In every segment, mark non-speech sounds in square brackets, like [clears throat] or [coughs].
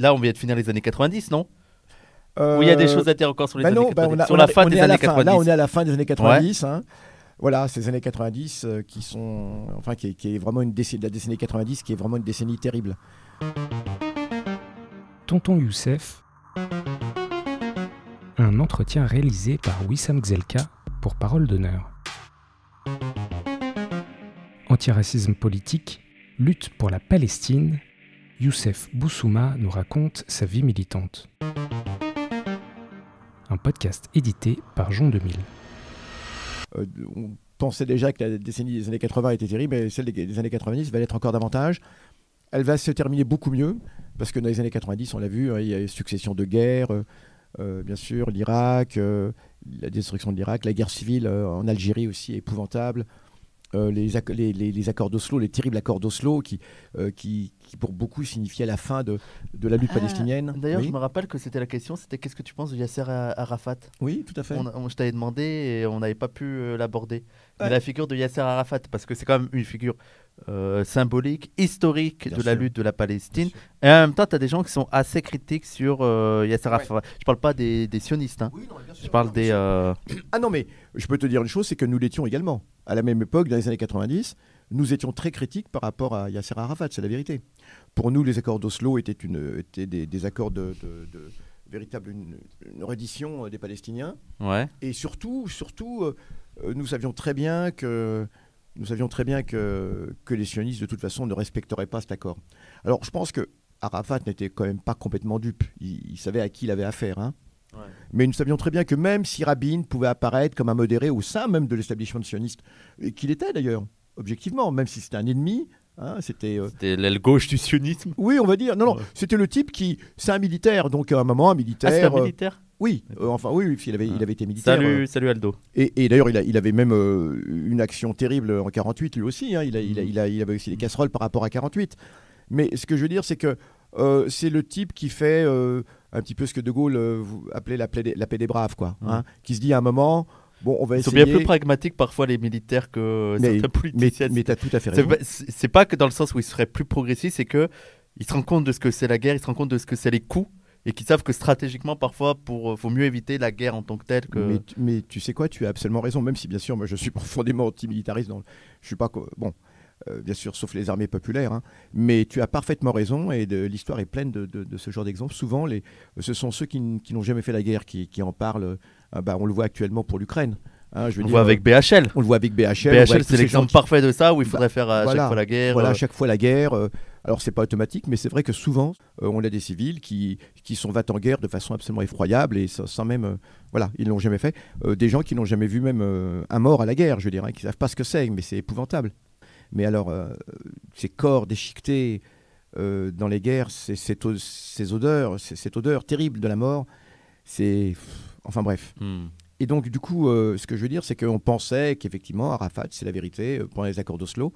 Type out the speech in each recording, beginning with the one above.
là, on vient de finir les années 90, non? Euh, Ou il y a des choses à dire encore sur les bah années non, 90 bah on a- Sur la fin des la années fin. 90 Là, on est à la fin des années 90. hein. Voilà, ces années 90 euh, qui sont, enfin, qui est, qui est vraiment une décennie, la décennie 90, qui est vraiment une décennie terrible. Tonton Youssef. Un entretien réalisé par Wissam Gzelka pour Parole d'honneur. Antiracisme politique, lutte pour la Palestine, Youssef Boussouma nous raconte sa vie militante. Un podcast édité par Jean 2000. Euh, on pensait déjà que la décennie des années 80 était terrible, mais celle des, années 90 va l'être encore davantage. Elle va se terminer beaucoup mieux, parce que dans les années 90, on l'a vu, hein, il y a une succession de guerres, euh, euh, bien sûr, l'Irak, la destruction de l'Irak, la guerre civile en Algérie aussi épouvantable. Euh, les, les- les- les accords d'Oslo, les terribles accords d'Oslo qui, euh, qui, qui, pour beaucoup, signifiaient la fin de, de la lutte Ah, palestinienne. D'ailleurs, oui, je me rappelle que c'était la question, c'était qu'est-ce que tu penses de Yasser Arafat? Oui, tout à fait. on, on- Je t'avais demandé et on n'avait pas pu euh, l'aborder. Mais la figure de Yasser Arafat, parce que c'est quand même une figure euh, symbolique, historique Bien de la lutte de la Palestine. Et en même temps, tu as des gens qui sont assez critiques sur euh, Yasser Arafat. Je parle pas des, des sionistes, hein. Oui, non, bien sûr, je parle non, des... euh, Ah non, mais je peux te dire une chose, c'est que nous l'étions également. À la même époque, dans les années 90, nous étions très critiques par rapport à Yasser Arafat, c'est la vérité. Pour nous, les accords d'Oslo étaient, une, étaient des, des accords de, de- de véritable une, une reddition des Palestiniens. Ouais. Et surtout, surtout, nous savions très bien que nous savions très bien que, que les sionistes de toute façon ne respecteraient pas cet accord. Alors, je pense que Arafat n'était quand même pas complètement dupe. Il, il savait à qui il avait affaire. hein. Ouais. Mais nous savions très bien que même si Rabin pouvait apparaître comme un modéré au sein même de l'établissement sioniste, qu'il était d'ailleurs, objectivement, même si c'était un ennemi, hein, c'était... euh, C'était l'aile gauche du sionisme. oui, on va dire. Non, non, Ouais. c'était le type qui... C'est un militaire, donc à un moment, un Ah, c'est militaire... un euh, militaire? Oui, euh, enfin oui, oui, il avait, Ah. il avait été militaire. euh, Salut, salut Aldo. et, et d'ailleurs, il, avait même euh, une action terrible en 48, lui aussi. hein. Il, a- il, a- il, a- il avait aussi des casseroles par rapport à 48. Mais ce que je veux dire, c'est que c'est le type qui fait un petit peu ce que De Gaulle vous appelait la paix des, la paix des braves, quoi. hein. Qui se dit à un moment, bon, on va Ils sont bien plus pragmatiques parfois les militaires que Mais- certains politiciens. mais t'as tout à fait C'est raison. pas- C'est c'est pas que dans le sens où ils seraient plus progressistes, c'est que ils se rendent compte de ce que c'est la guerre, ils se rendent compte de ce que c'est les coups, et qu'ils savent que stratégiquement, parfois, pour faut mieux éviter la guerre en tant que telle. Que... Mais, tu- mais tu sais quoi, tu as absolument raison, même si bien sûr, moi je suis [laughs] profondément antimilitariste. Dans... Je suis pas. Bon, euh, bien sûr, sauf les armées populaires. hein. Mais tu as parfaitement raison et l'histoire est pleine de, de- de ce genre d'exemples. Souvent, les, ce sont ceux qui, qui n'ont jamais fait la guerre qui, qui en parlent. Ah bah, on le voit actuellement pour l'Ukraine. hein, je veux on le voit avec BHL. on le voit avec BHL. le BHL, c'est ces l'exemple qui- parfait de ça où il faudrait faire à voilà, chaque fois la guerre. Voilà, euh, à chaque fois la guerre. Alors, c'est pas automatique, mais c'est vrai que souvent, euh, on a des civils qui, qui sont va en guerre de façon absolument effroyable et sans, sans même. euh, voilà, ils l'ont jamais fait. Euh, des gens qui n'ont jamais vu même un mort à la guerre, je dirais, qui savent pas ce que c'est, mais c'est épouvantable. Mais alors, ces corps déchiquetés dans les guerres, o- ces odeurs, cette odeur terrible de la mort, c'est. Enfin bref. hmm. Et donc, du coup, ce que je veux dire, c'est qu'on pensait qu'effectivement, Arafat, c'est la vérité, pendant les accords d'Oslo,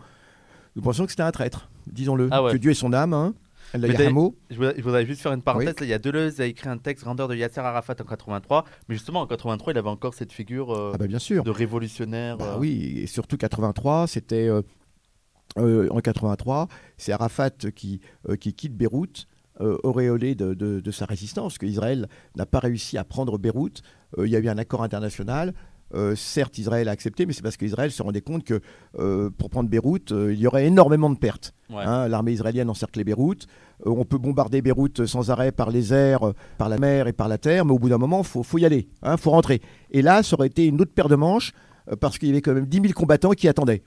nous pensions que c'était un traître, disons-le. Ah ouais. Que Dieu est son âme, hein. Elle Mais a un mot. Je voudrais, je voudrais juste faire une parenthèse. Oui. là, il y a Deleuze a écrit un texte grandeur de Yasser Arafat en 83, mais justement en 83, il avait encore cette figure euh, Ah bah bien sûr. de révolutionnaire. Bah euh, oui, et surtout 83, c'était euh, en 83, c'est Arafat qui, qui quitte Beyrouth, auréolé de, de- de sa résistance, parce qu'Israël n'a pas réussi à prendre Beyrouth. Il y a eu un accord international. Euh, certes, Israël a accepté, mais c'est parce qu'Israël se rendait compte que euh, pour prendre Beyrouth, euh, il y aurait énormément de pertes. ouais. Hein, L'armée israélienne encerclait Beyrouth. On peut bombarder Beyrouth sans arrêt par les airs, par la mer et par la terre, mais au bout d'un moment, il faut, faut y aller, il faut rentrer. Et là, ça aurait été une autre paire de manches, parce qu'il y avait quand même 10 000 combattants qui attendaient.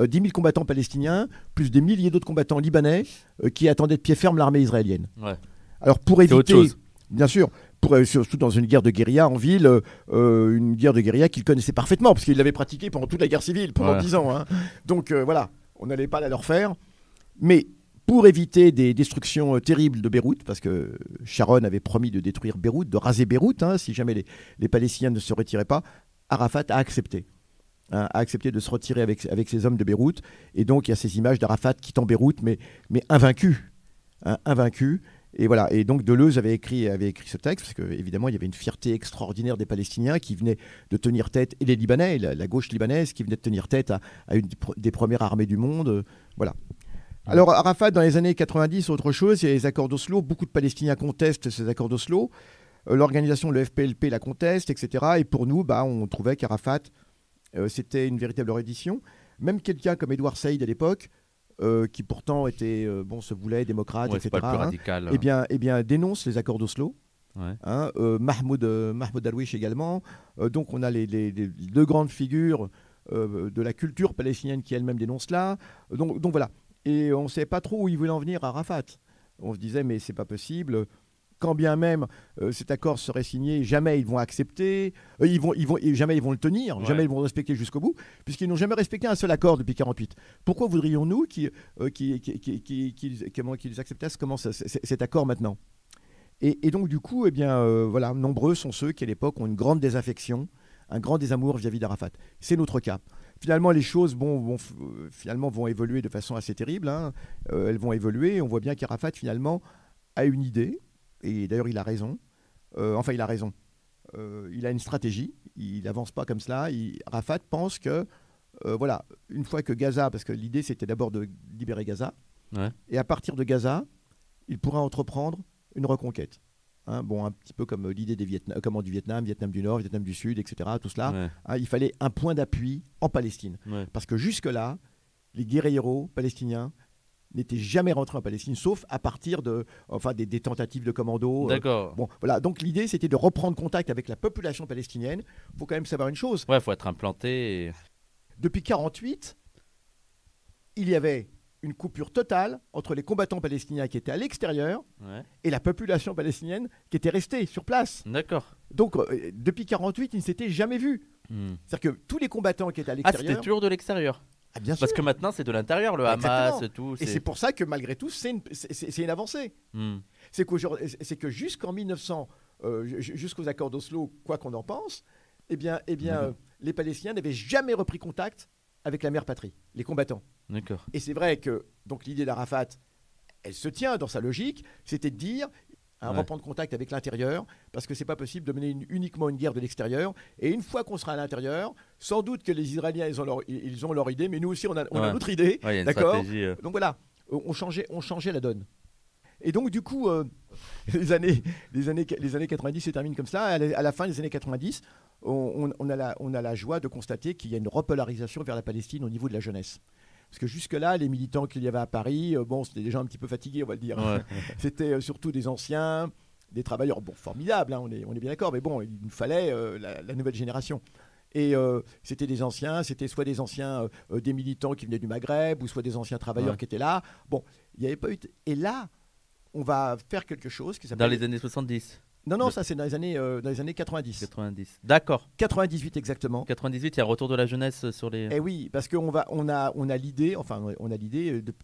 Euh, 10 000 combattants palestiniens, plus des milliers d'autres combattants libanais qui attendaient de pied ferme l'armée israélienne. Ouais. Alors pour éviter, chose. bien sûr, pour, euh, surtout dans une guerre de guérilla en ville, euh, euh, une guerre de guérilla qu'il connaissait parfaitement, parce qu'il l'avait pratiquée pendant toute la guerre civile, pendant Ouais. 10 ans. hein. Donc euh, voilà, on n'allait pas la leur faire. Mais pour éviter des destructions terribles de Beyrouth, parce que Sharon avait promis de détruire Beyrouth, de raser Beyrouth, hein, si jamais les, les Palestiniens ne se retiraient pas, Arafat a accepté. hein, a accepté de se retirer avec, avec ses hommes de Beyrouth. Et donc, il y a ces images d'Arafat quittant Beyrouth, mais, mais invaincu. hein, invaincu. Et voilà. Et donc, Deleuze avait écrit, avait écrit ce texte, parce qu'évidemment, il y avait une fierté extraordinaire des Palestiniens qui venaient de tenir tête, et les Libanais, la, la gauche libanaise qui venait de tenir tête à, à une des des premières armées du monde. euh, voilà. Alors, Arafat, dans les années 90, autre chose, il y a les accords d'Oslo. Beaucoup de Palestiniens contestent ces accords d'Oslo. Euh, L'organisation, le FPLP, la conteste, etc. Et pour nous, bah, on trouvait qu'Arafat, euh, c'était une véritable reddition. Même quelqu'un comme Edouard Saïd à l'époque, euh, qui pourtant était, euh, bon, se voulait démocrate, Ouais, etc. pas le plus hein, radical. eh bien, eh bien, dénonce les accords d'Oslo. Ouais. Hein, euh, Mahmoud, Mahmoud Darwish également. Donc on a les, les- les deux grandes figures de la culture palestinienne qui elles-mêmes dénoncent là. Donc, donc voilà. Et on ne savait pas trop où ils voulaient en venir à Rafat. On se disait mais c'est pas possible. Quand bien même euh, cet accord serait signé, jamais ils vont accepter, Euh, ils vont, ils vont, et jamais ils vont le tenir, Ouais. jamais ils vont le respecter jusqu'au bout, puisqu'ils n'ont jamais respecté un seul accord depuis 48. Pourquoi voudrions-nous qu'ils euh, qu'ils- acceptassent comment ça- cet accord maintenant? Et, et donc, du coup, eh bien, voilà, nombreux sont ceux qui, à l'époque, ont une grande désaffection, un grand désamour vis-à-vis d'Arafat. C'est notre cas. Finalement, les choses bon, vont, finalement, vont évoluer de façon assez terrible. hein. Euh, elles vont évoluer. On voit bien qu'Arafat, finalement, a une idée. Et d'ailleurs, il a raison. Euh, enfin, il a raison. Euh, il a une stratégie. Il n'avance pas comme cela. Il- Arafat pense que, euh, voilà, une fois que Gaza, parce que l'idée, c'était d'abord de libérer Gaza, Ouais. et à partir de Gaza, il pourra entreprendre une reconquête. Hein, bon, un petit peu comme l'idée des comment, du Vietnam, Vietnam du Nord, Vietnam du Sud, etc. Tout cela. Ouais, Hein, il fallait un point d'appui en Palestine. ouais. Parce que jusque-là, les guerrieros palestiniens n'étaient jamais rentrés en Palestine, sauf à partir de, enfin, des, des tentatives de commando. euh, D'accord. Bon, voilà. Donc l'idée, c'était de reprendre contact avec la population palestinienne. Il faut quand même savoir une chose. Ouais, faut être implanté. et- Depuis 48, il y avait une coupure totale entre les combattants palestiniens qui étaient à l'extérieur Ouais. et la population palestinienne qui était restée sur place. D'accord. Donc, euh, depuis 48, ils ne s'étaient jamais vus. Hmm. C'est-à-dire que tous les combattants qui étaient à Ah, l'extérieur. c'était toujours de l'extérieur. Ah, bien sûr. Parce que maintenant, c'est de l'intérieur, le. Hamas, tout. Et c'est pour ça que malgré tout, c'est une, avancée. Hmm. C'est que jusqu'en 1900, euh, ju- jusqu'aux accords d'Oslo, quoi qu'on en pense, eh bien, eh bien, euh, les Palestiniens n'avaient jamais repris contact avec la mère patrie, les combattants. D'accord. Et c'est vrai que donc l'idée d'Arafat, elle se tient dans sa logique, c'était de dire hein, Ouais. reprendre contact avec l'intérieur, parce que c'est pas possible de mener une- uniquement une guerre de l'extérieur. Et une fois qu'on sera à l'intérieur, sans doute que les Israéliens ils ont leur, ils ont leur idée, mais nous aussi on a, on a notre idée, Ouais, d'accord euh. Donc voilà, on changeait, on changeait la donne. Et donc du coup, euh, [laughs] les années, les années, les années 90 se terminent comme ça. À la, à la fin des années 90, on, on- on a la, on a la joie de constater qu'il y a une repolarisation vers la Palestine au niveau de la jeunesse. Parce que jusque-là, les militants qu'il y avait à Paris, euh, bon, c'était des gens un petit peu fatigués, on va le dire. Ouais. [laughs] C'était euh, surtout des anciens, des travailleurs, bon, formidables, hein, on, est, on est bien d'accord, mais bon, il nous fallait euh, la, la nouvelle génération. Et euh, c'était des anciens, c'était soit des anciens, euh, des militants qui venaient du Maghreb, ou soit des anciens travailleurs Ouais. qui étaient là. Bon, il n'y avait pas eu. Et là, on va faire quelque chose qui Dans s'appelle. les années 70, Non, non, ça c'est dans les années, euh, dans les années 90. 90. D'accord. 98 exactement. 98, il y a un retour de la jeunesse sur les. Eh oui, parce qu'on va, on a, on a l'idée, enfin, on a l'idée euh, de,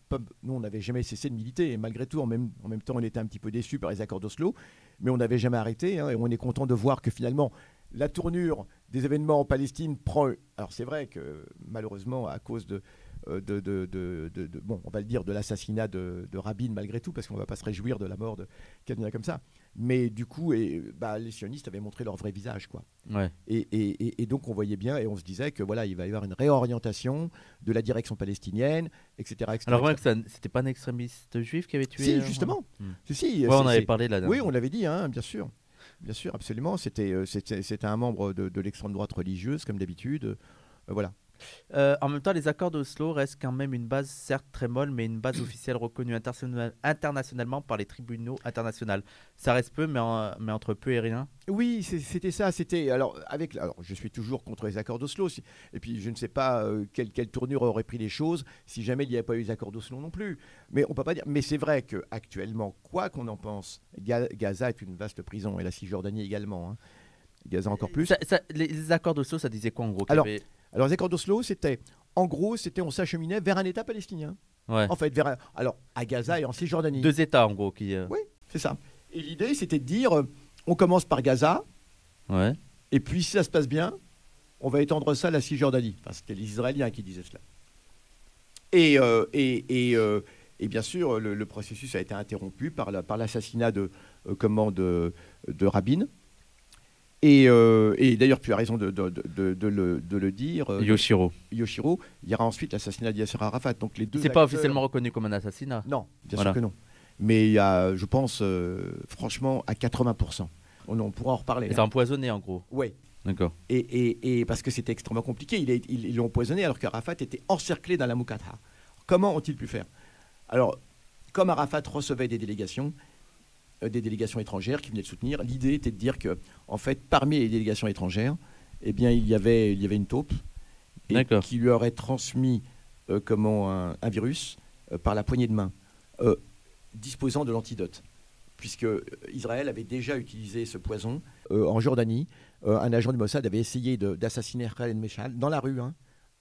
nous, on n'avait jamais cessé de militer, et malgré tout, en même, en même temps, on était un petit peu déçus par les accords d'Oslo, mais on n'avait jamais arrêté, hein, et on est content de voir que finalement, la tournure des événements en Palestine prend. Alors c'est vrai que malheureusement, à cause de, euh, de, de- de- de- de- bon, on va le dire, de l'assassinat de, de Rabin malgré tout, parce qu'on ne va pas se réjouir de la mort de quelqu'un comme ça. Mais du coup, et, bah, les sionistes avaient montré leur vrai visage, quoi. Ouais. Et, et- et- et donc on voyait bien et on se disait que voilà, il va y avoir une réorientation de la direction palestinienne, etc. etc., Alors, ouais, c'était pas un extrémiste juif qui avait tué. Si, euh, justement. Hmm. Si, si, Ouais, on avait parlé là. Oui, on l'avait dit, hein, bien sûr. Bien sûr, absolument. C'était, euh, c'était un membre de, de l'extrême droite religieuse, comme d'habitude. Euh, voilà. Euh, en même temps, les accords d'Oslo restent quand même une base, certes très molle, mais une base [clears throat] officielle reconnue international- internationalement par les tribunaux internationaux. Ça reste peu, mais, en- mais entre peu et rien. Oui, c'était ça. C'était alors avec. Alors, je suis toujours contre les accords d'Oslo. si- Et puis, je ne sais pas euh, quelle, quelle tournure auraient pris les choses si jamais il n'y avait pas eu les accords d'Oslo non plus. Mais on peut pas dire. Mais c'est vrai que actuellement, quoi qu'on en pense, Ga- Gaza est une vaste prison et la Cisjordanie également. hein. Gaza encore plus. Ça- ça- les, accords d'Oslo, ça disait quoi en gros? Alors, avait- Alors, les accords d'Oslo, c'était. En gros, c'était on s'acheminait vers un État palestinien. ouais. En fait, vers. un- Alors, à Gaza et en Cisjordanie. Deux États en gros qui. euh, Oui, c'est ça. Et l'idée, c'était de dire euh, on commence par Gaza. Ouais. Et puis, si ça se passe bien, on va étendre ça à la Cisjordanie. Enfin, c'était les Israéliens qui disaient cela. Et, euh, et, et, et bien sûr, le, le processus a été interrompu par la- par l'assassinat de, euh, comment, de, de Rabin. Et, euh, et d'ailleurs, tu as raison de, de- de- de le, dire, euh, Yoshiro. Yoshiro. Il y aura ensuite l'assassinat d'Yasser Arafat. Donc les deux. C'est pas officiellement reconnu comme un assassinat. Non, bien Voilà. sûr que non. Mais il y a, je pense, euh, franchement, à 80%. On, on pourra en reparler. C'est empoisonné en gros. Ouais. D'accord. Et, et- et parce que c'était extrêmement compliqué, ils l'ont empoisonné alors qu'Arafat était encerclé dans la Moukata. Comment ont-ils pu faire? Alors, comme Arafat recevait des délégations, des délégations étrangères qui venaient le soutenir, l'idée était de dire que, en fait, parmi les délégations étrangères, eh bien, il y avait, il y avait une taupe et qui lui aurait transmis euh, comment un, un virus euh, par la poignée de main, euh, disposant de l'antidote, puisque euh, Israël avait déjà utilisé ce poison euh, en Jordanie. Euh, un agent du Mossad avait essayé d'assassiner Khaled Meshal dans la rue, hein,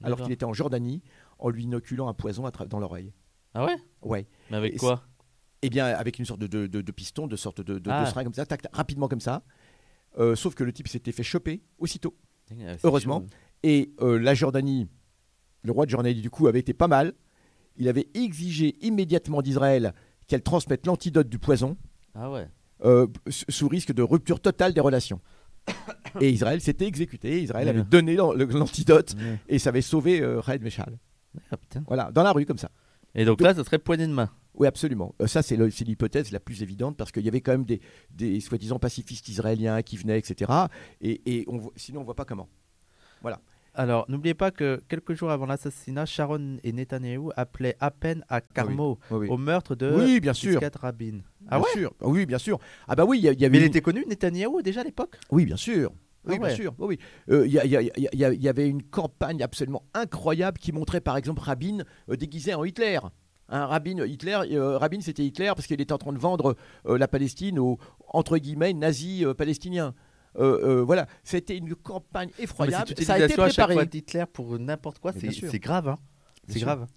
alors qu'il était en Jordanie, en lui inoculant un poison à dans l'oreille. Ah ouais? Ouais. Mais avec Et quoi? Eh bien, avec une sorte de, de- de- de piston, de sorte de, Ah. seringue comme ça, tac, tac, rapidement comme ça. Euh, sauf que le type s'était fait choper aussitôt. Ah, c'est Heureusement. chaud. Et euh, la Jordanie, le roi de Jordanie, du coup, avait été pas mal. Il avait exigé immédiatement d'Israël qu'elle transmette l'antidote du poison Ah ouais. euh, sous risque de rupture totale des relations. [coughs] Et Israël s'était exécuté. Israël avait donné l'antidote Ouais. et ça avait sauvé Khaled Meshal. Ah. Voilà, dans la rue comme ça. Et donc là, ça serait poignée de main. Oui, absolument. Euh, ça, c'est l'hypothèse la plus évidente parce qu'il y avait quand même des, des soi-disant pacifistes israéliens qui venaient, etc. Et, et on voit- sinon, on voit pas comment. Alors, n'oubliez pas que quelques jours avant l'assassinat, Sharon et Netanyahou appelaient à peine à Carmo Oui, au meurtre de Oui, bien sûr. Rabin. Ah Bien ouais? sûr. Ah Oui, bien sûr. Ah bah oui, il y, avait Mais il était connu, Netanyahou, déjà à l'époque? Oui, bien sûr. Oui, Ah bien sûr. Oui, oui. Euh, Il y, a- a- a- avait une campagne absolument incroyable qui montrait par exemple Rabin euh, déguisé en Hitler. Un Rabin, Hitler, euh, Rabin c'était Hitler parce qu'il était en train de vendre euh, la Palestine aux entre guillemets nazis euh, palestiniens. Euh, euh, voilà, c'était une campagne effroyable. Ça a été préparé. fois d'Hitler pour n'importe quoi, c'est grave. Hein. C'est grave.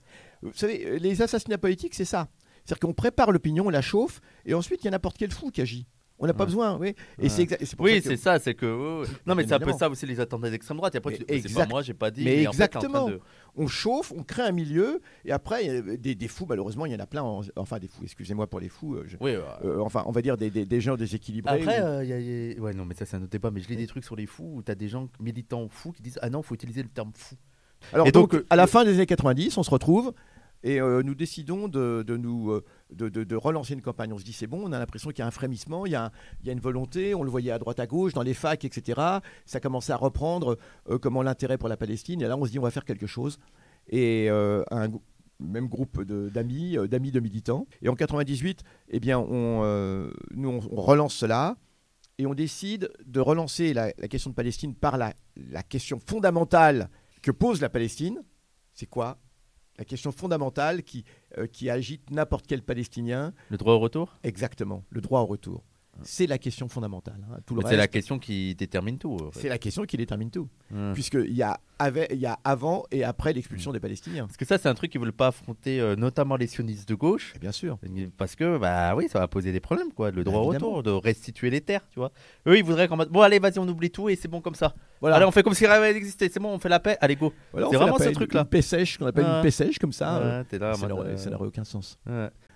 Vous savez, les assassinats politiques, c'est ça. C'est-à-dire qu'on prépare l'opinion, on la chauffe, et ensuite il y a n'importe quel fou qui agit. On n'a pas Ouais. besoin, oui. Et Ouais. c'est Oui, c'est ça, c'est que. Non, mais c'est un peu ça aussi, les attentats d'extrême droite. Et après, Mais tu... c'est pas moi, j'ai pas dit. mais en exactement. de- on chauffe, on crée un milieu, et après, des, des fous, malheureusement, il y en a plein. en- enfin, des fous, excusez-moi pour les fous. euh, je- Oui, ouais. euh, enfin, on va dire des, des- des gens déséquilibrés. Après, ou- euh, il y a- il y a- ouais, non, mais ça, c'est un autre débat. Mais je lis des trucs sur les fous où tu as des gens militants fous qui disent Ah non, faut utiliser le terme fou. Alors, et donc, donc, euh, à la fin des années 90, on se retrouve. Et euh, nous décidons de, de nous, euh, de, de- relancer une campagne. On se dit c'est bon, on a l'impression qu'il y a un frémissement, il y a, il y a une volonté, on le voyait à droite à gauche, dans les facs, etc. Ça commençait à reprendre euh, comment l'intérêt pour la Palestine. Et là, on se dit on va faire quelque chose. Et un même groupe d'amis, d'amis de militants. Et en 98, eh bien, on, nous, on, relance cela. Et on décide de relancer la, question de Palestine par la question fondamentale que pose la Palestine. C'est quoi? La question fondamentale qui, euh, qui agite n'importe quel Palestinien. Le droit au retour? Exactement, le droit au retour. C'est la question fondamentale. hein. Tout le C'est la question qui détermine tout. en fait. c'est la question qui détermine tout. Ouais. Puisqu'il y, a il y a avant et après l'expulsion des Palestiniens. Parce que ça, c'est un truc qu'ils veulent pas affronter, euh, notamment les sionistes de gauche. Et bien sûr. Parce que, bah oui, ça va poser des problèmes, quoi. Le droit au retour, de restituer les terres, tu vois. Eux, ils voudraient qu'en mode, bon, allez, vas-y, on oublie tout et c'est bon comme ça. Voilà. Allez, on fait comme si rien n'avait existé, c'est bon, on fait la paix, allez, go. Voilà, c'est vraiment ce truc-là. Une paix sèche, qu'on appelle une paix sèche comme ça. euh, là, ça n'aurait euh, ça n'aurait aucun sens.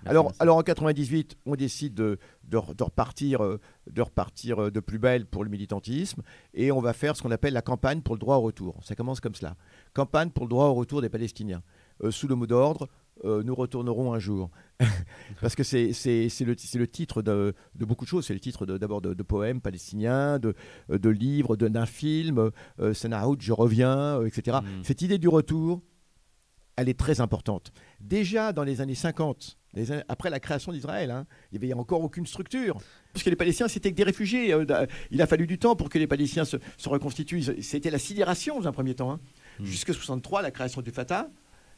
Alors, alors en 98, on décide de, de, de repartir, euh, de repartir euh, de plus belle pour le militantisme et on va faire ce qu'on appelle la campagne pour le droit au retour. Ça commence comme cela. Campagne pour le droit au retour des Palestiniens. Euh, sous le mot d'ordre, euh, nous retournerons un jour. [laughs] Parce que c'est le, le titre de, de beaucoup de choses. C'est le titre de- d'abord de, de poèmes palestiniens, de, de livres, de- d'un film, euh, Sanaout, Je reviens, euh, etc. Mm. Cette idée du retour, elle est très importante. Déjà dans les années 50, les années- après la création d'Israël, hein, il n'y avait encore aucune structure. Puisque les Palestiniens, c'était que des réfugiés. Euh, Il a fallu du temps pour que les Palestiniens se, se reconstituent. C'était la sidération dans un premier temps. Hein. Mm. Jusqu'à 63, la création du Fatah,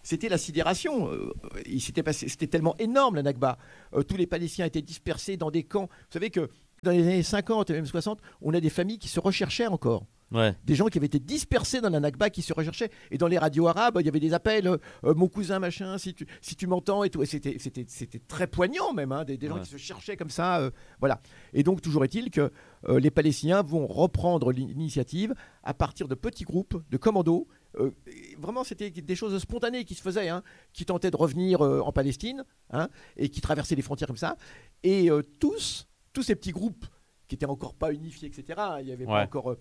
c'était la sidération. Euh, C'était tellement énorme, la Nakba. Euh, tous les Palestiniens étaient dispersés dans des camps. Vous savez que dans les années 50 et même 60, on a des familles qui se recherchaient encore Ouais. des gens qui avaient été dispersés dans la Nakba qui se recherchaient. Et dans les radios arabes, il y avait des appels, euh, euh, mon cousin, machin, si tu, si tu m'entends et tout. Et c'était, c'était, c'était très poignant même, hein, des, des gens Ouais. qui se cherchaient comme ça. euh, voilà. Et donc, toujours est-il que euh, les Palestiniens vont reprendre l'initiative à partir de petits groupes de commandos. Vraiment, c'était des choses spontanées qui se faisaient, hein, qui tentaient de revenir en Palestine hein, et qui traversaient les frontières comme ça. Et tous, tous ces petits groupes qui n'étaient encore pas unifiés, etc. Il y avait pas encore.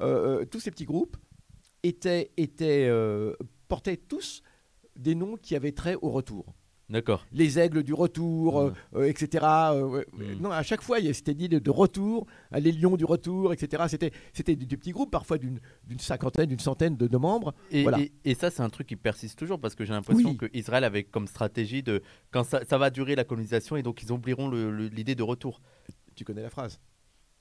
Euh, euh, tous ces petits groupes étaient, étaient, euh, portaient tous des noms qui avaient trait au retour. D'accord. Les aigles du retour, euh, etc. euh, ouais, Mm. Non, à chaque fois, il y a- c'était dit de, de retour, les lions du retour, etc. C'était, c'était des, des petits groupes, parfois d'une, cinquantaine, d'une centaine de, de membres. Et, Voilà. et- et ça, c'est un truc qui persiste toujours parce que j'ai l'impression Oui. que Israël avait comme stratégie de quand ça, ça va durer la colonisation et donc ils oublieront l'idée de retour. Tu connais la phrase?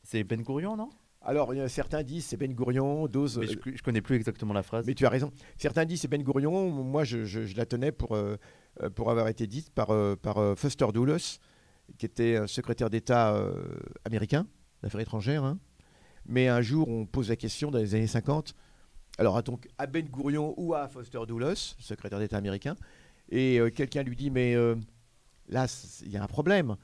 C'est Ben Gurion, non? Alors, certains disent c'est Ben Gourion, d'autres. Mais je, je connais plus exactement la phrase. Mais tu as raison. Certains disent c'est Ben Gourion. Moi, je, je- je la tenais pour, euh, euh, pour avoir été dite par, euh, par euh, Foster Dulles, qui était un secrétaire d'État euh, américain, d'affaires étrangères. hein. Mais un jour, on pose la question dans les années 50. Alors, à, donc, à Ben Gourion ou à Foster Dulles, secrétaire d'État américain. Et euh, quelqu'un lui dit Mais euh, là, il y a un problème.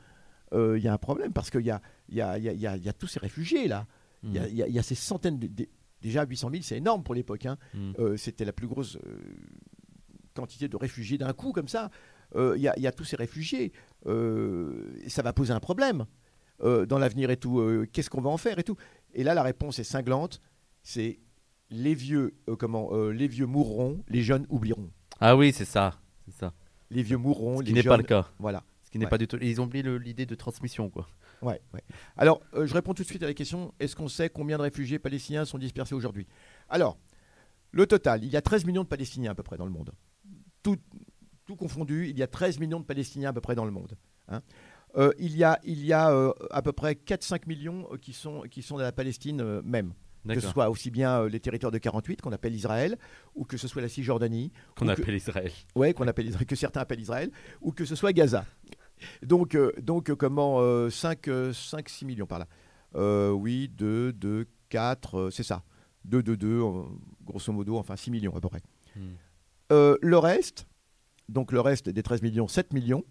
Euh, Il y a un problème parce qu'il y a, y, a, y, a, il y a- il y a tous ces réfugiés là. Il y a- Mm. il y, a- il y a ces centaines de. de- déjà 800 000, c'est énorme pour l'époque. hein. Mm. Euh, C'était la plus grosse euh, quantité de réfugiés d'un coup, comme ça. Euh, Il y, a- il y a tous ces réfugiés. Ça va poser un problème dans l'avenir et tout. Qu'est-ce qu'on va en faire et tout Et là, la réponse est cinglante. C'est les vieux, comment, les vieux mourront, les jeunes oublieront. Ah oui, c'est ça. C'est ça. Les vieux mourront, Ce qui les n'est jeunes. pas le cas. Voilà. Ce qui n'est Ouais. pas du tout. Ils ont oublié l'idée de transmission, quoi. Ouais, ouais. Alors, euh, je réponds tout de suite à la question est-ce qu'on sait combien de réfugiés palestiniens sont dispersés aujourd'hui? Alors, le total, il y a 13 millions de Palestiniens à peu près dans le monde. Tout, tout confondu, il y a 13 millions de Palestiniens à peu près dans le monde. hein. Euh, il y a, il y a euh, à peu près 4-5 millions qui sont, qui sont dans la Palestine même. Que ce soit aussi bien les territoires de 48 qu'on appelle Israël, ou que ce soit la Cisjordanie, Qu'on que- appelle Israël. ouais, qu'on appelle Israël, que certains appellent Israël, ou que ce soit Gaza. Donc, euh, donc euh, comment 5, 6 millions par là. Euh, oui, 2, 2, 4, c'est ça. 2, 2, 2, grosso modo, enfin 6 millions à peu près. Mm. Euh, le reste, donc le reste des 13 millions, 7 millions.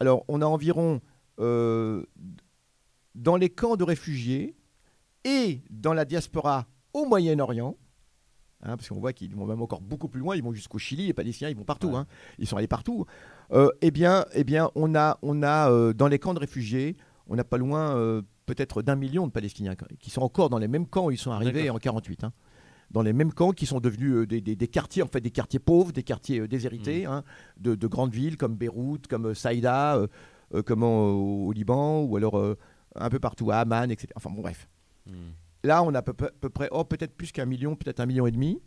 Alors, on a environ, euh, dans les camps de réfugiés et dans la diaspora au Moyen-Orient, hein, parce qu'on voit qu'ils vont même encore beaucoup plus loin, ils vont jusqu'au Chili, les Palestiniens, ils vont partout, Ouais. hein, ils sont allés partout. Euh, eh bien, eh bien, on a, on a euh, dans les camps de réfugiés, on n'a pas loin euh, peut-être d'un million de Palestiniens qui sont encore dans les mêmes camps où ils sont arrivés en 48. hein. Dans les mêmes camps qui sont devenus des, des- des quartiers, en fait, des quartiers pauvres, des quartiers euh, déshérités, hein, de, de grandes villes comme Beyrouth, comme Saïda, euh, euh, euh, au Liban, ou alors un peu partout à Amman, etc. Enfin bon, bref. Mm. Là, on a à peu, peu- peu près, oh, peut-être plus qu'un million, peut-être un million et demi.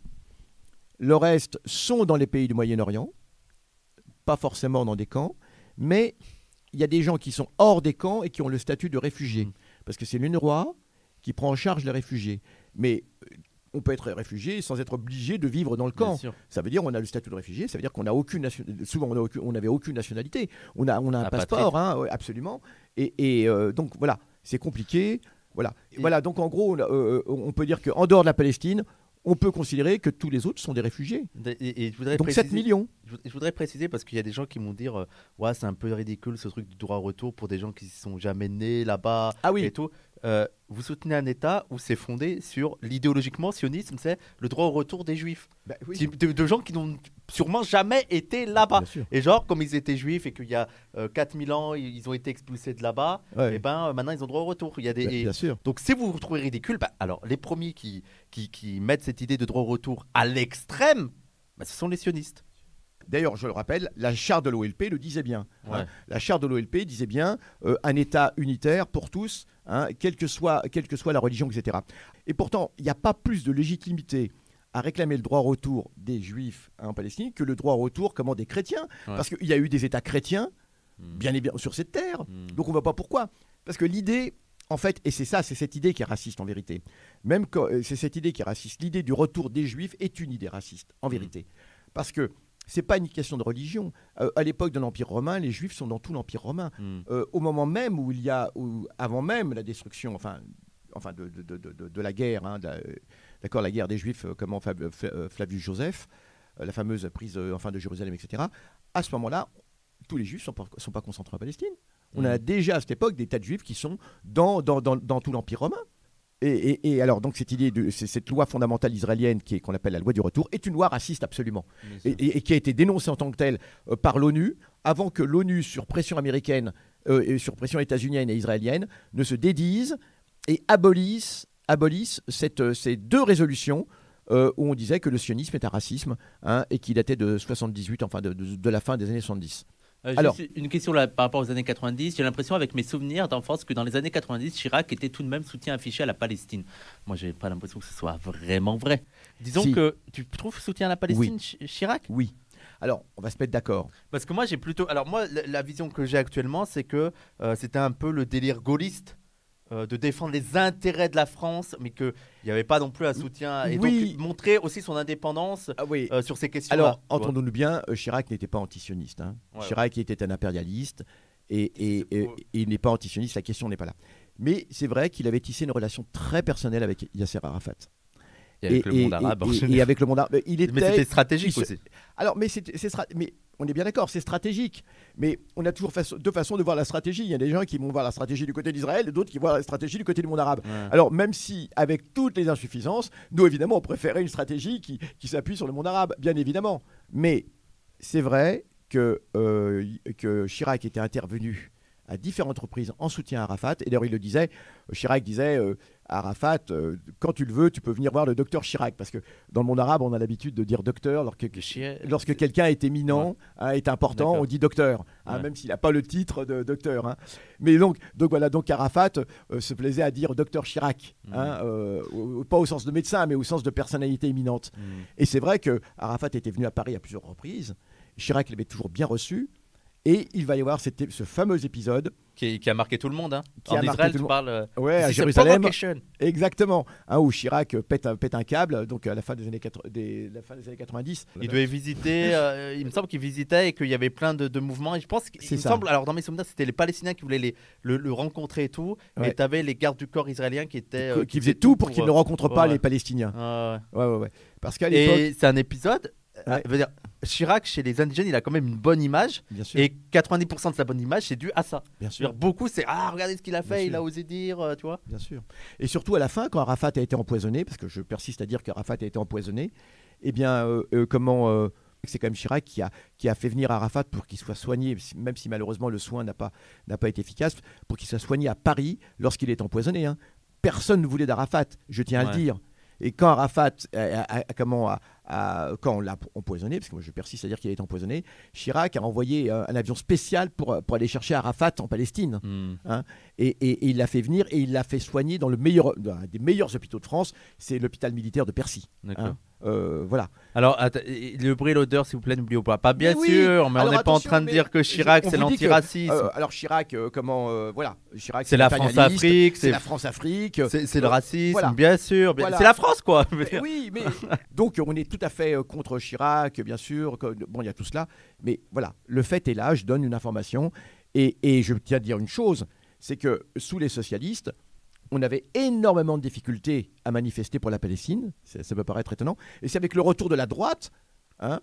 Le reste sont dans les pays du Moyen-Orient, pas forcément dans des camps, mais il y a des gens qui sont hors des camps et qui ont le statut de réfugiés. Mm. Parce que c'est l'UNRWA qui prend en charge les réfugiés. Mais euh, on peut être réfugié sans être obligé de vivre dans le camp. Ça veut dire on a le statut de réfugié, ça veut dire qu'on a aucune nation- souvent on n'avait aucune nationalité, on a on a un passeport, hein, absolument. Et, et, euh, donc voilà, c'est compliqué, voilà. Et- Voilà, donc en gros, on, euh, on peut dire qu'en dehors de la Palestine, on peut considérer que tous les autres sont des réfugiés. Et, et je voudrais Donc préciser, 7 millions. Je, vou- je voudrais préciser parce qu'il y a des gens qui vont dire euh, ouais c'est un peu ridicule ce truc du droit au retour pour des gens qui sont jamais nés là-bas Ah oui. et tout. Euh, vous soutenez un État où c'est fondé sur l'idéologiquement sionisme, c'est le droit au retour des Juifs, Bah oui, de, de gens qui n'ont sûrement jamais été là-bas. Et genre comme ils étaient juifs et qu'il y a euh, 4000 ans ils ont été expulsés de là-bas, Ouais, et ben euh, maintenant ils ont droit au retour. Il y a des bah, et- bien sûr. donc si vous vous trouvez ridicule, bah, alors les premiers qui, qui, qui mettent cette idée de droit au retour à l'extrême, ce sont les sionistes. D'ailleurs, je le rappelle, la charte de l'OLP le disait bien. hein. La charte de l'OLP disait bien euh, un État unitaire pour tous, hein, quelle, que soit, quelle que soit la religion, etc. Et pourtant, il n'y a pas plus de légitimité à réclamer le droit au retour des Juifs hein, en Palestine que le droit au retour comment, des chrétiens. Ouais. Parce qu'il y a eu des États chrétiens, Mm. bien et bien sur cette terre. Mm. Donc on ne voit pas pourquoi. Parce que l'idée, en fait, et c'est ça, c'est cette idée qui est raciste en vérité. Même euh, c'est cette idée qui est raciste. L'idée du retour des Juifs est une idée raciste en vérité. Parce que c'est pas une question de religion. Euh, à l'époque de l'Empire romain, les Juifs sont dans tout l'Empire romain. Mm. Euh, au moment même où il y a, où- avant même la destruction, enfin, enfin de, de, de, de- de la guerre, hein, d'accord, la guerre des Juifs, euh, comment Flavius Joseph, la fameuse prise enfin de Jérusalem, etc. À ce moment-là, tous les Juifs sont pas, sont pas concentrés en Palestine. On Mm. a déjà à cette époque des tas de Juifs qui sont dans, dans, dans, dans tout l'Empire romain. Et, et- et alors, donc, cette idée de c'est- cette loi fondamentale israélienne qui est qu'on appelle la loi du retour est une loi raciste absolument et, qui a été dénoncée en tant que telle euh, par l'ONU avant que l'ONU, sur pression américaine euh, et sur pression états-unienne et israélienne, ne se dédise et abolissent cette, euh, ces deux résolutions euh, où on disait que le sionisme est un racisme hein, et qui datait de 78, enfin de, de- de la fin des années 70. Euh, Alors- juste une question là, par rapport aux années 90. J'ai l'impression, avec mes souvenirs d'enfance, que dans les années 90, Chirac était tout de même soutien affiché à la Palestine. Moi, j'ai pas l'impression que ce soit vraiment vrai. Disons Si. que tu trouves soutien à la Palestine, Chi- Chirac? Oui. Alors, on va se mettre d'accord. Parce que moi, j'ai plutôt. Alors, moi, la, la vision que j'ai actuellement, c'est que euh, c'était un peu le délire gaulliste. Euh, de défendre les intérêts de la France, mais qu'il n'y avait pas non plus un soutien. Et Oui. donc, montrer aussi son indépendance Ah oui. euh, sur ces questions. Alors, entendons-nous bien, euh, Chirac n'était pas antisioniste. hein. Ouais, Chirac était un impérialiste et, et- et- faux. et il n'est pas antisioniste, la question n'est pas là. Mais c'est vrai qu'il avait tissé une relation très personnelle avec Yasser Arafat. Et avec le monde arabe. en et- avec le monde arabe. Il était, mais c'était stratégique il se- aussi. Alors, mais, stra- mais on est bien d'accord, c'est stratégique. Mais on a toujours deux façons de voir la stratégie. Il y a des gens qui vont voir la stratégie du côté d'Israël et d'autres qui voient la stratégie du côté du monde arabe. Ouais. Alors, même si, avec toutes les insuffisances, nous, évidemment, on préférait une stratégie qui, qui s'appuie sur le monde arabe, bien évidemment. Mais c'est vrai que, euh, que Chirac était intervenu à différentes reprises en soutien à Arafat. Et d'ailleurs, il le disait, Chirac disait euh, à Arafat, euh, quand tu le veux, tu peux venir voir le docteur Chirac. Parce que dans le monde arabe, on a l'habitude de dire docteur lorsque, quelqu'un est éminent, hein, est important, on dit docteur, hein, Ouais. même s'il n'a pas le titre de docteur. hein. Mais donc, donc voilà, donc Arafat euh, se plaisait à dire docteur Chirac, euh, au- pas au sens de médecin, mais au sens de personnalité éminente. Mm. Et c'est vrai que Arafat était venu à Paris à plusieurs reprises. Chirac l'avait toujours bien reçu. Et il va y avoir ce fameux épisode, qui, qui a marqué tout le monde. Hein. Qui en a marqué Israël, tout le monde. parles. euh, ouais, à Jérusalem, exactement, hein, où Chirac euh, pète un, pète un câble, donc à la fin des années, quatre- des, la fin des années 90. Il devait visiter, [laughs] euh, il me semble qu'il visitait et qu'il y avait plein de, de mouvements. Et je pense qu'il me semble, alors dans mes souvenirs, c'était les Palestiniens qui voulaient les, le, le rencontrer et tout. Ouais. Et tu avais les gardes du corps israéliens qui étaient. euh, qui faisait tout pour qu'il ne rencontre pas les Palestiniens. ouais. Ouais, ouais. Parce qu'à l'époque, Et c'est un épisode. euh, Chirac, chez les indigènes, il a quand même une bonne image. bien sûr, Et 90% de sa bonne image, c'est dû à ça. bien sûr, beaucoup, c'est Ah, regardez ce qu'il a Bien fait, il sûr. a osé dire, euh, tu vois. bien sûr. Et surtout à la fin, quand Arafat a été empoisonné, parce que je persiste à dire qu'Arafat a été empoisonné, eh bien, euh, euh, comment c'est quand même Chirac qui a, qui a fait venir Arafat pour qu'il soit soigné, même si malheureusement le soin n'a pas, été efficace, pour qu'il soit soigné à Paris lorsqu'il est empoisonné. hein. Personne ne voulait d'Arafat, je tiens à Ouais. le dire. Et quand Arafat, a- a- a- comment, a- quand on l'a empoisonné, parce que moi je persiste à dire qu'il a été empoisonné, Chirac a envoyé euh, un avion spécial pour, pour aller chercher Arafat en Palestine. Et, et- et il l'a fait venir et il l'a fait soigner dans le meilleur, un des meilleurs hôpitaux de France, c'est l'hôpital militaire de Percy. Hein. Euh, voilà. Alors, le bruit et l'odeur, s'il vous plaît, n'oubliez pas. Pas bien Mais oui. sûr, mais on n'est pas en train de dire que Chirac, c'est l'antiracisme. Euh, alors Chirac, euh, comment, euh, voilà, Chirac, c'est la France-Afrique, c'est la France-Afrique. c'est- le Euh, racisme, voilà. bien sûr. Voilà. C'est la France, quoi. Mais oui, mais [laughs] donc on est tout à fait euh, contre Chirac, bien sûr. bon, il y a tout cela, mais voilà, le fait est là. Je donne une information et, je tiens à dire une chose, c'est que sous les socialistes, on avait énormément de difficultés à manifester pour la Palestine. Ça, ça peut paraître étonnant. Et c'est avec le retour de la droite, hein,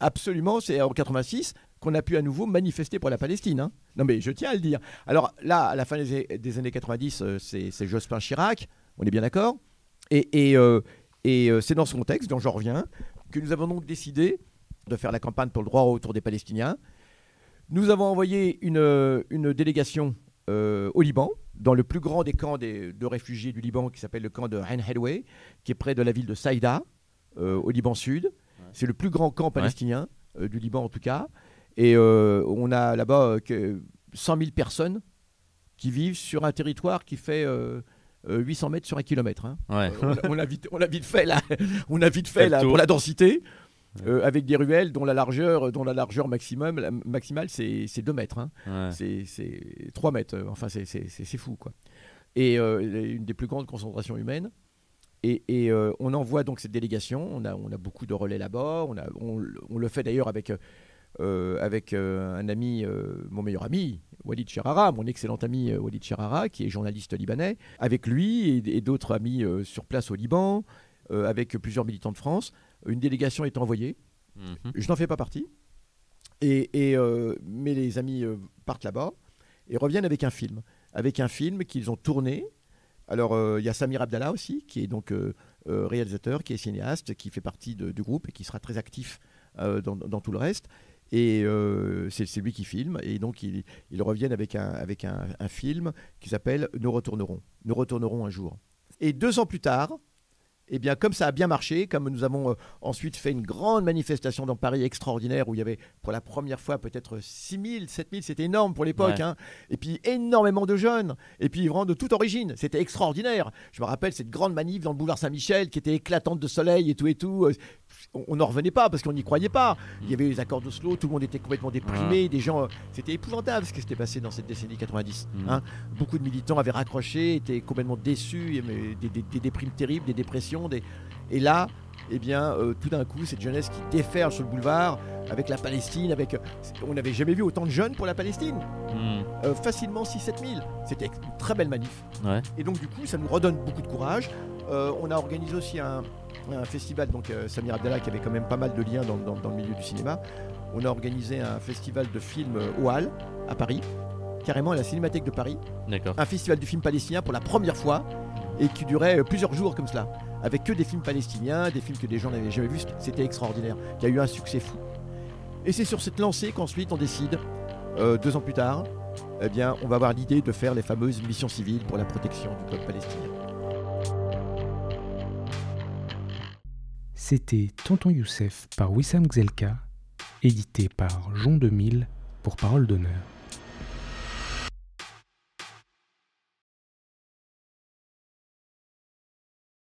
absolument, c'est en 86 qu'on a pu à nouveau manifester pour la Palestine. hein. Non, mais je tiens à le dire. Alors là, à la fin des, années 90, euh, c'est Jospin Chirac, on est bien d'accord Et, et, euh, et euh, c'est dans ce contexte, dont j'en reviens, que nous avons donc décidé de faire la campagne pour le droit au retour des Palestiniens. Nous avons envoyé une, euh, une délégation euh, au Liban, dans le plus grand des camps des- de réfugiés du Liban, qui s'appelle le camp de Ain Hedway, qui est près de la ville de Saïda, euh, au Liban Sud. C'est le plus grand camp palestinien euh, du Liban, en tout cas. Et on a là-bas euh, que 100 000 personnes qui vivent sur un territoire qui fait 800 mètres sur un kilomètre. hein. Ouais. Euh, on, a, on a vite, on a vite fait là, [laughs] on a vite Fait là, pour la densité, euh, avec des ruelles dont la largeur, dont la largeur maximum, la- maximale, c'est c'est 2 mètres. hein. Ouais. C'est- C'est 3 mètres. euh, Enfin, c'est- fou quoi. Et euh, une des plus grandes concentrations humaines. Et, et, euh, on envoie donc cette délégation. On a, on a beaucoup de relais là-bas. On, on, on le fait d'ailleurs avec, euh, avec euh, un ami, euh, mon meilleur ami, Walid Cherara, mon excellent ami Walid Cherara, qui est journaliste libanais. Avec lui et, et d'autres amis sur place au Liban, avec plusieurs militants de France, une délégation est envoyée. Mhm. Je n'en fais pas partie. Et, et, mais les amis partent là-bas et reviennent avec un film. Avec un film qu'ils ont tourné. Alors, il y a Samir Abdallah aussi, qui est donc réalisateur, qui est cinéaste, qui fait partie de- du groupe et qui sera très actif dans, dans tout le reste. Et euh, c'est lui qui filme. Et donc, ils, reviennent avec un, un film qui s'appelle Nous retournerons. Nous retournerons un jour. Et deux ans plus tard, eh bien, comme ça a bien marché, comme nous avons euh, ensuite fait une grande manifestation dans Paris extraordinaire où il y avait pour la première fois peut-être 6 000, 7 000, c'était énorme pour l'époque. Ouais. hein. Et puis énormément de jeunes. Et puis vraiment de toute origine. C'était extraordinaire. Je me rappelle cette grande manif dans le boulevard Saint-Michel qui était éclatante de soleil et tout et tout. Euh, On n'en revenait pas parce qu'on n'y croyait pas. Il y avait les accords d'Oslo, tout le monde était complètement déprimé. Des gens, euh, c'était épouvantable ce qui s'était passé dans cette décennie 90. Mhm. hein. Beaucoup de militants avaient raccroché, étaient complètement déçus, il y avait des, des- des déprimes terribles, des dépressions. Et là, eh bien, euh, tout d'un coup, cette jeunesse qui déferle sur le boulevard avec la Palestine, avec, euh, on n'avait jamais vu autant de jeunes pour la Palestine. Hmm. Euh, facilement 6-7 000. C'était une très belle manif. Ouais. Et donc, du coup, ça nous redonne beaucoup de courage. Euh, on a organisé aussi un, un festival, donc Samir Abdallah, qui avait quand même pas mal de liens dans, dans- dans le milieu du cinéma. On a organisé un festival de films au Hall, à Paris, carrément à la Cinémathèque de Paris. Un festival du film palestinien pour la première fois et qui durait euh, plusieurs jours comme cela, avec que des films palestiniens, des films que des gens n'avaient jamais vus. C'était extraordinaire. Y a eu un succès fou. Et c'est sur cette lancée qu'ensuite on décide, euh, deux ans plus tard, eh bien, on va avoir l'idée de faire les fameuses missions civiles pour la protection du peuple palestinien. C'était Tonton Youssef par Wissam Gzelka, édité par Jean 2000 pour Parole d'honneur.